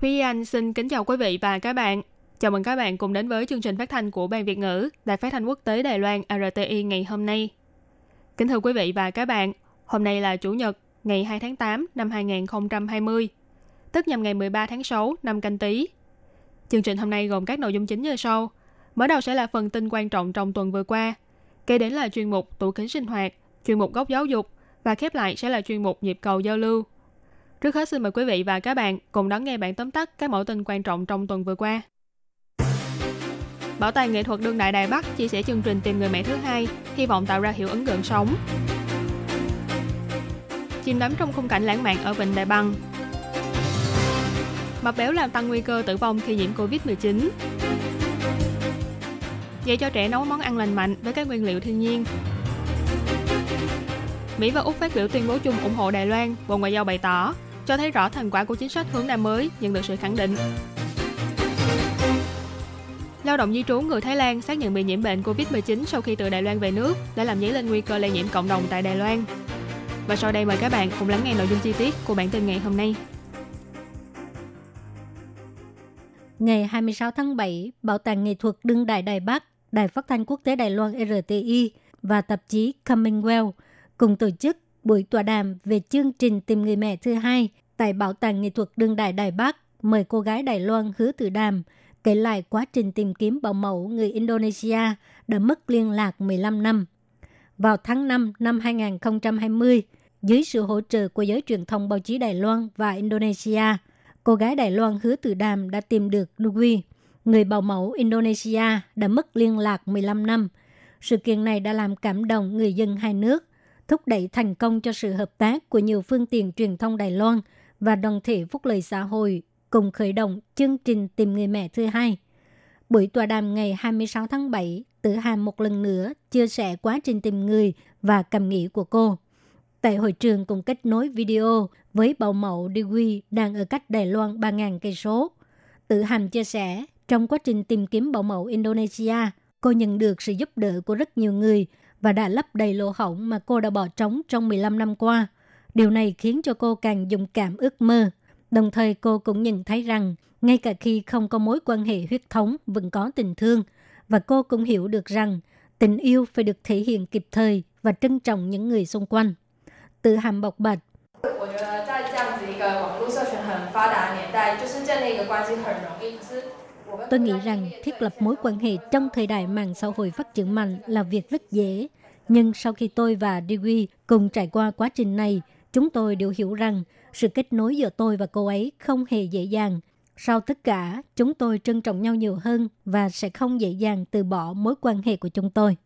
Thúy Anh xin kính chào quý vị và các bạn. Chào mừng các bạn cùng đến với chương trình phát thanh của Ban Việt ngữ, Đài phát thanh quốc tế Đài Loan RTI ngày hôm nay. Kính thưa quý vị và các bạn, hôm nay là Chủ nhật, ngày 2 tháng 8 năm 2020, tức nhằm ngày 13 tháng 6 năm canh tí. Chương trình hôm nay gồm các nội dung chính như sau. Mở đầu sẽ là phần tin quan trọng trong tuần vừa qua, kế đến là chuyên mục tủ kính sinh hoạt, chuyên mục góc giáo dục và khép lại sẽ là chuyên mục nhịp cầu giao lưu. Trước hết xin mời quý vị và các bạn cùng đón nghe bản tóm tắt các mẫu tin quan trọng trong tuần vừa qua. Bảo tàng nghệ thuật đương đại Đài Bắc chia sẻ chương trình tìm người mẹ thứ hai, hy vọng tạo ra hiệu ứng gợn sóng. Chìm đắm trong khung cảnh lãng mạn ở Vịnh Đại Bằng. Mập béo làm tăng nguy cơ tử vong khi nhiễm Covid-19. Dạy cho trẻ nấu món ăn lành mạnh với các nguyên liệu thiên nhiên. Mỹ và Úc phát biểu tuyên bố chung ủng hộ Đài Loan, Bộ Ngoại giao bày tỏ, cho thấy rõ thành quả của chính sách hướng Nam mới nhận được sự khẳng định. Lao động di trú người Thái Lan xác nhận bị nhiễm bệnh COVID-19 sau khi từ Đài Loan về nước đã làm dấy lên nguy cơ lây nhiễm cộng đồng tại Đài Loan. Và sau đây mời các bạn cùng lắng nghe nội dung chi tiết của bản tin ngày hôm nay. Ngày 26 tháng 7, Bảo tàng nghệ thuật đương đại Đài Bắc, Đài phát thanh quốc tế Đài Loan RTI và tạp chí Commonwealth cùng tổ chức buổi tọa đàm về chương trình tìm người mẹ thứ hai tại Bảo tàng nghệ thuật đương đại Đài Bắc mời cô gái Đài Loan hứa Tử đàm kể lại quá trình tìm kiếm bảo mẫu người Indonesia đã mất liên lạc 15 năm. Vào tháng 5 năm 2020, dưới sự hỗ trợ của giới truyền thông báo chí Đài Loan và Indonesia, cô gái Đài Loan hứa Tử đàm đã tìm được Nui, người bảo mẫu Indonesia đã mất liên lạc 15 năm. Sự kiện này đã làm cảm động người dân hai nước, thúc đẩy thành công cho sự hợp tác của nhiều phương tiện truyền thông Đài Loan và đoàn thể phúc lợi xã hội cùng khởi động chương trình tìm người mẹ thứ hai. Buổi tọa đàm ngày 26 tháng 7, Tử Hàm một lần nữa chia sẻ quá trình tìm người và cảm nghĩ của cô. Tại hội trường cùng kết nối video với bảo mẫu Dewi đang ở cách Đài Loan 3.000 cây số. Tử Hàm chia sẻ, trong quá trình tìm kiếm bảo mẫu Indonesia, cô nhận được sự giúp đỡ của rất nhiều người và đã lấp đầy lỗ hổng mà cô đã bỏ trống trong 15 năm qua. Điều này khiến cho cô càng dũng cảm ước mơ. Đồng thời cô cũng nhận thấy rằng, ngay cả khi không có mối quan hệ huyết thống vẫn có tình thương, và cô cũng hiểu được rằng tình yêu phải được thể hiện kịp thời và trân trọng những người xung quanh. Tự hàm bộc bạch, Tôi nghĩ rằng thiết lập mối quan hệ trong thời đại mạng xã hội phát triển mạnh là việc rất dễ. Nhưng sau khi tôi và Dewey cùng trải qua quá trình này, chúng tôi đều hiểu rằng sự kết nối giữa tôi và cô ấy không hề dễ dàng. Sau tất cả, chúng tôi trân trọng nhau nhiều hơn và sẽ không dễ dàng từ bỏ mối quan hệ của chúng tôi.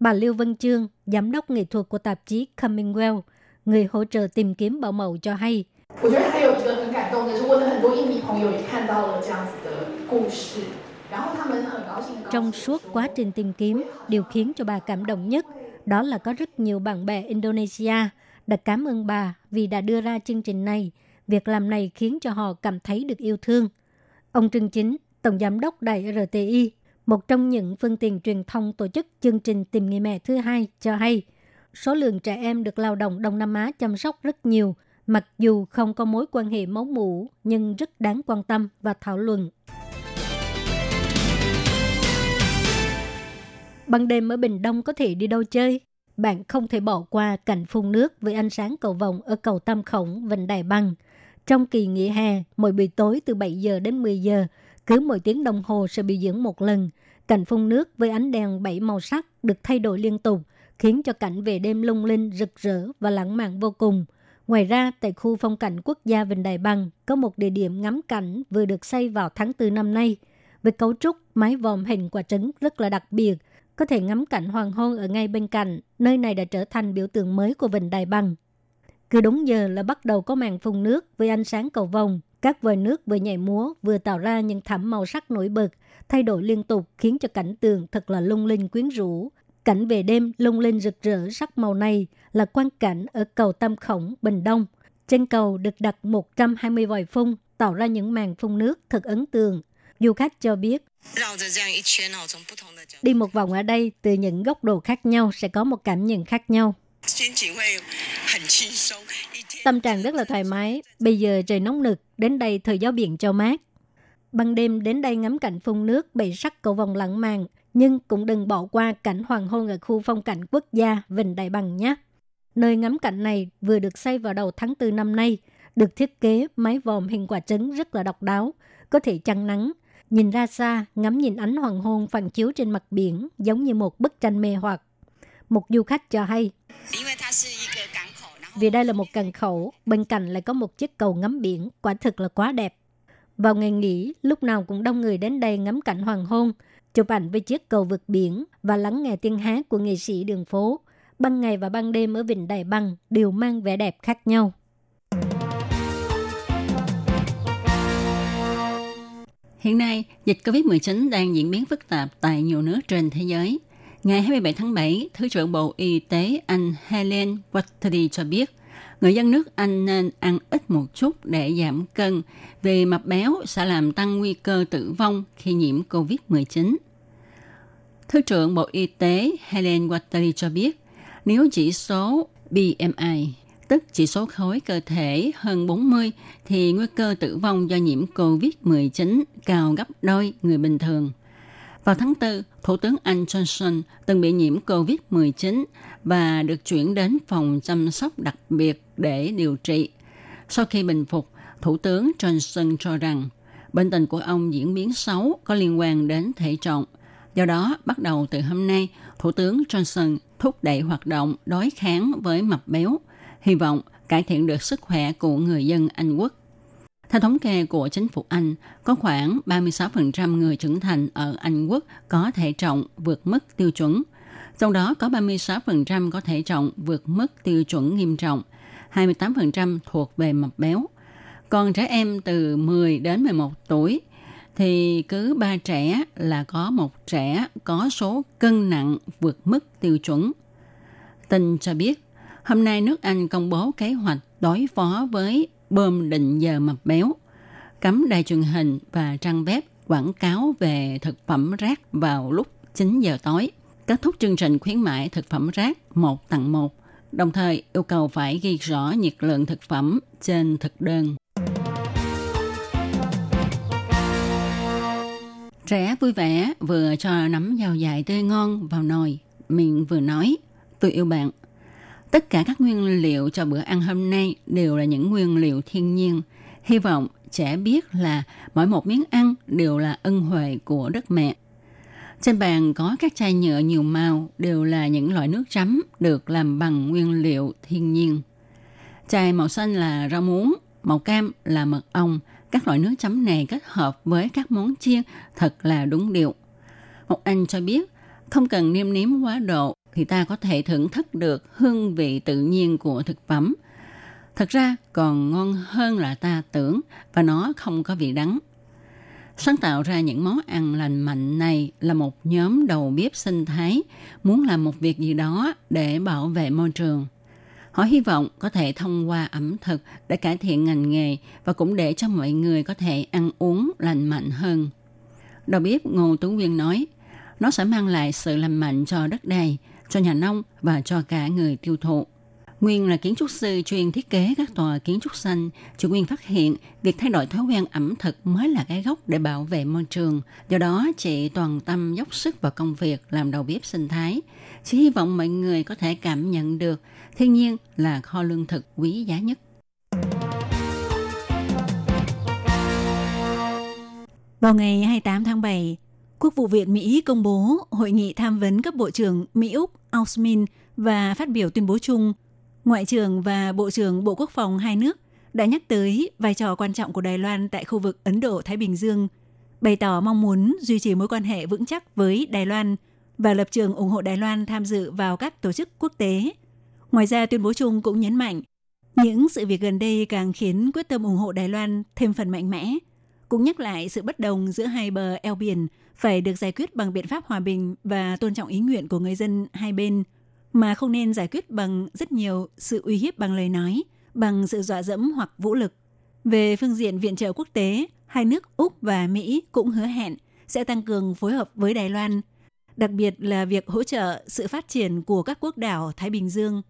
Bà Lưu Vân Trương, giám đốc nghệ thuật của tạp chí Commonwealth, người hỗ trợ tìm kiếm bảo mẫu cho hay –我觉得还有一个很感动的是，我的很多印尼朋友也看到了这样子的故事，然后他们很高兴。很高兴 Trong suốt quá trình tìm kiếm, điều khiến cho bà cảm động nhất đó là có rất nhiều bạn bè Indonesia đã cảm ơn bà vì đã đưa ra chương trình này. Việc làm này khiến cho họ cảm thấy được yêu thương. Ông Trương Chính, Tổng Giám đốc Đài RTI, một trong những phương tiện truyền thông tổ chức chương trình tìm người mẹ thứ hai cho hay, số lượng trẻ em được lao động Đông Nam Á chăm sóc rất nhiều, mặc dù không có mối quan hệ máu mủ nhưng rất đáng quan tâm và thảo luận. Ban đêm ở Bình Đông có thể đi đâu chơi? Bạn không thể bỏ qua cảnh phun nước với ánh sáng cầu vồng ở cầu Tam Khổng, Vịnh Đài Băng. Trong kỳ nghỉ hè, mỗi buổi tối từ 7 giờ đến 10 giờ, cứ mỗi tiếng đồng hồ sẽ biểu diễn một lần. Cảnh phun nước với ánh đèn bảy màu sắc được thay đổi liên tục, khiến cho cảnh về đêm lung linh, rực rỡ và lãng mạn vô cùng. Ngoài ra, tại khu phong cảnh quốc gia Vịnh Đài Bằng có một địa điểm ngắm cảnh vừa được xây vào tháng 4 năm nay. Với cấu trúc mái vòm hình quả trứng rất là đặc biệt, có thể ngắm cảnh hoàng hôn ở ngay bên cạnh. Nơi này đã trở thành biểu tượng mới của Vịnh Đài Bằng. Cứ đúng giờ là bắt đầu có màn phun nước với ánh sáng cầu vồng, Các vòi nước vừa nhảy múa vừa tạo ra những thảm màu sắc nổi bật, thay đổi liên tục khiến cho cảnh tường thật là lung linh quyến rũ. Cảnh về đêm lung linh rực rỡ sắc màu này là quan cảnh ở cầu Tam Khổng, Bình Đông. Trên cầu được đặt 120 vòi phun tạo ra những màn phun nước thật ấn tượng. Du khách cho biết, đi một vòng ở đây từ những góc độ khác nhau sẽ có một cảm nhận khác nhau. Tâm trạng rất là thoải mái. Bây giờ trời nóng nực, đến đây thời gió biển cho mát. Ban đêm đến đây ngắm cảnh phun nước bảy sắc cầu vòng lãng mạn, nhưng cũng đừng bỏ qua cảnh hoàng hôn ở khu phong cảnh quốc gia Vịnh Đại Bằng nhé. Nơi ngắm cảnh này vừa được xây vào đầu tháng 4 năm nay, được thiết kế mái vòm hình quả trứng rất là độc đáo, có thể chăn nắng. Nhìn ra xa, ngắm nhìn ánh hoàng hôn phản chiếu trên mặt biển giống như một bức tranh mê hoặc. Một du khách cho hay, vì đây là một cần khẩu, bên cạnh lại có một chiếc cầu ngắm biển, quả thực là quá đẹp. Vào ngày nghỉ, lúc nào cũng đông người đến đây ngắm cảnh hoàng hôn, chụp ảnh với chiếc cầu vượt biển và lắng nghe tiếng hát của nghệ sĩ đường phố. Ban ngày và ban đêm ở Vịnh Đài Băng đều mang vẻ đẹp khác nhau. Hiện nay, dịch COVID-19 đang diễn biến phức tạp tại nhiều nước trên thế giới. Ngày 27 tháng 7, Thứ trưởng Bộ Y tế Anh Helen Watley cho biết, người dân nước Anh nên ăn ít một chút để giảm cân vì mập béo sẽ làm tăng nguy cơ tử vong khi nhiễm COVID-19. Thứ trưởng Bộ Y tế Helen Watley cho biết, nếu chỉ số BMI, tức chỉ số khối cơ thể hơn 40, thì nguy cơ tử vong do nhiễm COVID-19 cao gấp đôi người bình thường. Vào tháng 4, Thủ tướng Anh Johnson từng bị nhiễm COVID-19 và được chuyển đến phòng chăm sóc đặc biệt để điều trị. Sau khi bình phục, Thủ tướng Johnson cho rằng bệnh tình của ông diễn biến xấu có liên quan đến thể trọng. Do đó, bắt đầu từ hôm nay, Thủ tướng Johnson thúc đẩy hoạt động đối kháng với mập béo, hy vọng cải thiện được sức khỏe của người dân Anh quốc. Theo thống kê của chính phủ Anh, có khoảng 36% người trưởng thành ở Anh quốc có thể trọng vượt mức tiêu chuẩn. Trong đó có 36% có thể trọng vượt mức tiêu chuẩn nghiêm trọng, 28% thuộc về mập béo. Còn trẻ em từ 10 đến 11 tuổi thì cứ 3 trẻ là có một trẻ có số cân nặng vượt mức tiêu chuẩn. Tin cho biết, hôm nay nước Anh công bố kế hoạch đối phó với bơm định giờ mập béo, cấm đài truyền hình và trang web quảng cáo về thực phẩm rác vào lúc 9 giờ tối, kết thúc chương trình khuyến mại thực phẩm rác một tặng một, đồng thời yêu cầu phải ghi rõ nhiệt lượng thực phẩm trên thực đơn. Trẻ vui vẻ vừa cho nắm dao dài tươi ngon vào nồi, miệng vừa nói, tôi yêu bạn. Tất cả các nguyên liệu cho bữa ăn hôm nay đều là những nguyên liệu thiên nhiên. Hy vọng trẻ biết là mỗi một miếng ăn đều là ân huệ của đất mẹ. Trên bàn có các chai nhựa nhiều màu đều là những loại nước chấm được làm bằng nguyên liệu thiên nhiên. Chai màu xanh là rau muống, màu cam là mật ong. Các loại nước chấm này kết hợp với các món chiên thật là đúng điệu. Một anh cho biết không cần nêm nếm quá độ thì ta có thể thưởng thức được hương vị tự nhiên của thực phẩm. Thật ra còn ngon hơn là ta tưởng và nó không có vị đắng. Sáng tạo ra những món ăn lành mạnh này là một nhóm đầu bếp sinh thái muốn làm một việc gì đó để bảo vệ môi trường. Họ hy vọng có thể thông qua ẩm thực để cải thiện ngành nghề và cũng để cho mọi người có thể ăn uống lành mạnh hơn. Đầu bếp Ngô Tú Nguyên nói, nó sẽ mang lại sự lành mạnh cho đất đai, cho nhà nông và cho cả người tiêu thụ. Nguyên là kiến trúc sư chuyên thiết kế các tòa kiến trúc xanh. Chị Nguyên phát hiện việc thay đổi thói quen ẩm thực mới là cái gốc để bảo vệ môi trường. Do đó, chị toàn tâm dốc sức vào công việc làm đầu bếp sinh thái. Chị hy vọng mọi người có thể cảm nhận được thiên nhiên là kho lương thực quý giá nhất. Vào ngày 28 tháng 7, Quốc vụ viện Mỹ công bố hội nghị tham vấn cấp bộ trưởng Mỹ-Úc Ausmin và phát biểu tuyên bố chung Ngoại trưởng và Bộ trưởng Bộ Quốc phòng hai nước đã nhắc tới vai trò quan trọng của Đài Loan tại khu vực Ấn Độ-Thái Bình Dương, bày tỏ mong muốn duy trì mối quan hệ vững chắc với Đài Loan và lập trường ủng hộ Đài Loan tham dự vào các tổ chức quốc tế. Ngoài ra, tuyên bố chung cũng nhấn mạnh Những sự việc gần đây càng khiến quyết tâm ủng hộ Đài Loan thêm phần mạnh mẽ. Cũng nhắc lại sự bất đồng giữa hai bờ eo biển phải được giải quyết bằng biện pháp hòa bình và tôn trọng ý nguyện của người dân hai bên, mà không nên giải quyết bằng rất nhiều sự uy hiếp bằng lời nói, bằng sự dọa dẫm hoặc vũ lực. Về phương diện viện trợ quốc tế, hai nước Úc và Mỹ cũng hứa hẹn sẽ tăng cường phối hợp với Đài Loan, đặc biệt là việc hỗ trợ sự phát triển của các quốc đảo Thái Bình Dương.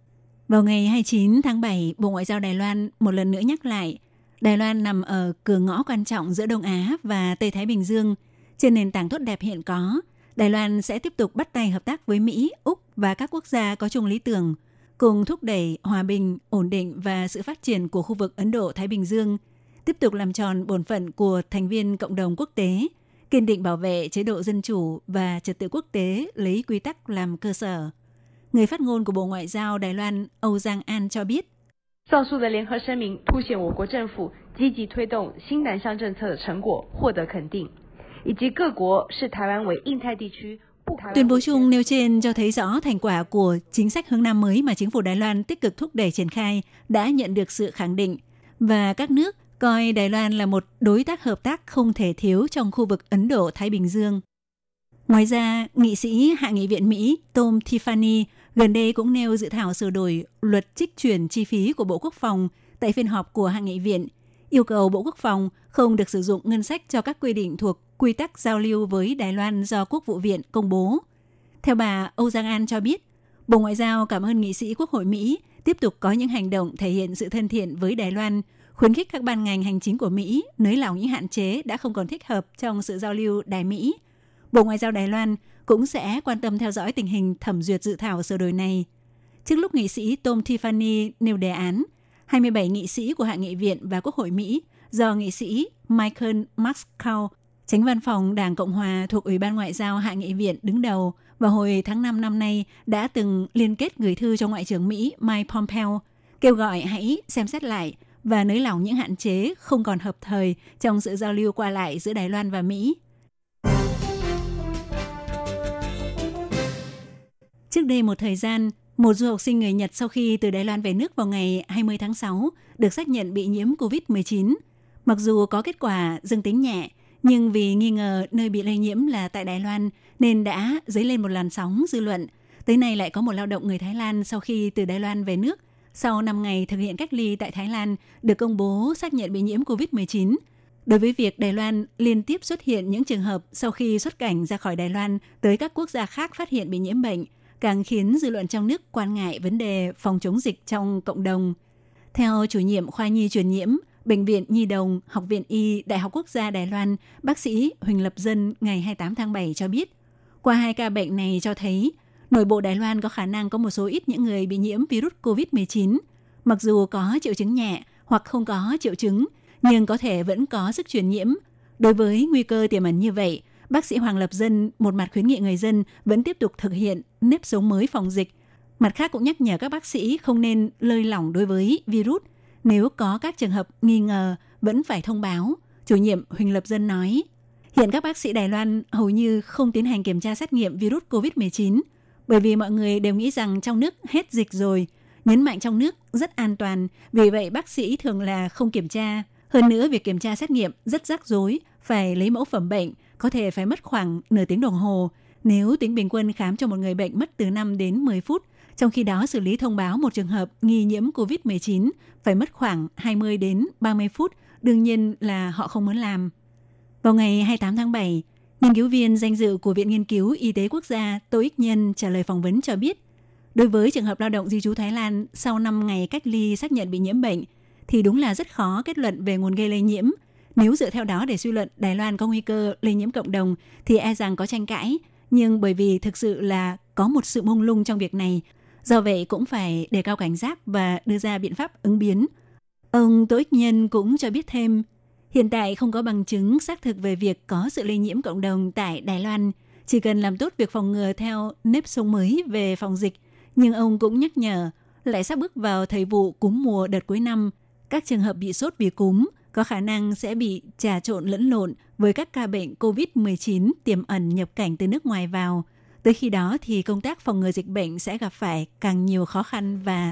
Vào ngày 29 tháng 7, Bộ Ngoại giao Đài Loan một lần nữa nhắc lại, Đài Loan nằm ở cửa ngõ quan trọng giữa Đông Á và Tây Thái Bình Dương. Trên nền tảng tốt đẹp hiện có, Đài Loan sẽ tiếp tục bắt tay hợp tác với Mỹ, Úc và các quốc gia có chung lý tưởng, cùng thúc đẩy hòa bình, ổn định và sự phát triển của khu vực Ấn Độ-Thái Bình Dương, tiếp tục làm tròn bổn phận của thành viên cộng đồng quốc tế, kiên định bảo vệ chế độ dân chủ và trật tự quốc tế lấy quy tắc làm cơ sở. Người phát ngôn của Bộ Ngoại giao Đài Loan Âu Giang An cho biết, 上述的联合声明凸显我国政府积极推动新南向政策的成果获得肯定， Tuyên bố chung nêu trên cho thấy rõ thành quả của chính sách hướng Nam mới mà chính phủ Đài Loan tích cực thúc đẩy triển khai đã nhận được sự khẳng định và các nước coi Đài Loan là một đối tác hợp tác không thể thiếu trong khu vực Ấn Độ-Thái Bình Dương. Ngoài ra, nghị sĩ Hạ nghị viện Mỹ Tom Tiffany gần đây cũng nêu dự thảo sửa đổi luật trích chuyển chi phí của Bộ Quốc phòng tại phiên họp của Hạ nghị viện, yêu cầu Bộ Quốc phòng không được sử dụng ngân sách cho các quy định thuộc quy tắc giao lưu với Đài Loan do Quốc vụ viện công bố. Theo bà Âu Giang An cho biết, Bộ Ngoại giao cảm ơn nghị sĩ Quốc hội Mỹ tiếp tục có những hành động thể hiện sự thân thiện với Đài Loan, khuyến khích các ban ngành hành chính của Mỹ nới lỏng những hạn chế đã không còn thích hợp trong sự giao lưu Đài Mỹ. Bộ Ngoại giao Đài Loan cũng sẽ quan tâm theo dõi tình hình thẩm duyệt dự thảo sửa đổi này. Trước lúc nghị sĩ Tom Tiffany nêu đề án, 27 nghị sĩ của Hạ nghị viện và Quốc hội Mỹ do nghị sĩ Michael Muscow, tránh văn phòng Đảng Cộng Hòa thuộc Ủy ban Ngoại giao Hạ nghị viện đứng đầu, vào hồi tháng 5 năm nay đã từng liên kết gửi thư cho Ngoại trưởng Mỹ Mike Pompeo, kêu gọi hãy xem xét lại và nới lỏng những hạn chế không còn hợp thời trong sự giao lưu qua lại giữa Đài Loan và Mỹ. Trước đây một thời gian, một du học sinh người Nhật sau khi từ Đài Loan về nước vào ngày 20 tháng 6 được xác nhận bị nhiễm COVID-19. Mặc dù có kết quả dương tính nhẹ, nhưng vì nghi ngờ nơi bị lây nhiễm là tại Đài Loan nên đã dấy lên một làn sóng dư luận. Tới nay lại có một lao động người Thái Lan sau khi từ Đài Loan về nước, sau 5 ngày thực hiện cách ly tại Thái Lan được công bố xác nhận bị nhiễm COVID-19. Đối với việc Đài Loan liên tiếp xuất hiện những trường hợp sau khi xuất cảnh ra khỏi Đài Loan tới các quốc gia khác phát hiện bị nhiễm bệnh – càng khiến dư luận trong nước quan ngại vấn đề phòng chống dịch trong cộng đồng. Theo chủ nhiệm khoa nhi truyền nhiễm, Bệnh viện Nhi Đồng, Học viện Y, Đại học Quốc gia Đài Loan, bác sĩ Huỳnh Lập Dân ngày 28 tháng 7 cho biết, qua hai ca bệnh này cho thấy nội bộ Đài Loan có khả năng có một số ít những người bị nhiễm virus COVID-19. Mặc dù có triệu chứng nhẹ hoặc không có triệu chứng, nhưng có thể vẫn có sức truyền nhiễm. Đối với nguy cơ tiềm ẩn như vậy, bác sĩ Hoàng Lập Dân một mặt khuyến nghị người dân vẫn tiếp tục thực hiện nếp sống mới phòng dịch. Mặt khác cũng nhắc nhở các bác sĩ không nên lơi lỏng đối với virus. Nếu có các trường hợp nghi ngờ, vẫn phải thông báo. Chủ nhiệm Huỳnh Lập Dân nói, hiện các bác sĩ Đài Loan hầu như không tiến hành kiểm tra xét nghiệm virus COVID-19 bởi vì mọi người đều nghĩ rằng trong nước hết dịch rồi, nhấn mạnh trong nước rất an toàn, vì vậy bác sĩ thường là không kiểm tra. Hơn nữa, việc kiểm tra xét nghiệm rất rắc rối, phải lấy mẫu phẩm bệnh, có thể phải mất khoảng nửa tiếng đồng hồ. Nếu tính bình quân khám cho một người bệnh mất từ 5 đến 10 phút, trong khi đó xử lý thông báo một trường hợp nghi nhiễm COVID-19 phải mất khoảng 20 đến 30 phút, đương nhiên là họ không muốn làm. Vào ngày 28 tháng 7, nghiên cứu viên danh dự của Viện Nghiên cứu Y tế Quốc gia Tô Ích Nhân trả lời phỏng vấn cho biết, đối với trường hợp lao động di trú Thái Lan sau 5 ngày cách ly xác nhận bị nhiễm bệnh, thì đúng là rất khó kết luận về nguồn gây lây nhiễm – nếu dựa theo đó để suy luận Đài Loan có nguy cơ lây nhiễm cộng đồng thì e rằng có tranh cãi. Nhưng bởi vì thực sự là có một sự mông lung trong việc này, do vậy cũng phải đề cao cảnh giác và đưa ra biện pháp ứng biến. Ông Tô Ích Nhân cũng cho biết thêm, hiện tại không có bằng chứng xác thực về việc có sự lây nhiễm cộng đồng tại Đài Loan. Chỉ cần làm tốt việc phòng ngừa theo nếp sống mới về phòng dịch. Nhưng ông cũng nhắc nhở, lại sắp bước vào thời vụ cúm mùa đợt cuối năm, các trường hợp bị sốt vì cúm – có khả năng sẽ bị trà trộn lẫn lộn với các ca bệnh COVID-19 tiềm ẩn nhập cảnh từ nước ngoài vào. Tới khi đó thì công tác phòng ngừa dịch bệnh sẽ gặp phải càng nhiều khó khăn và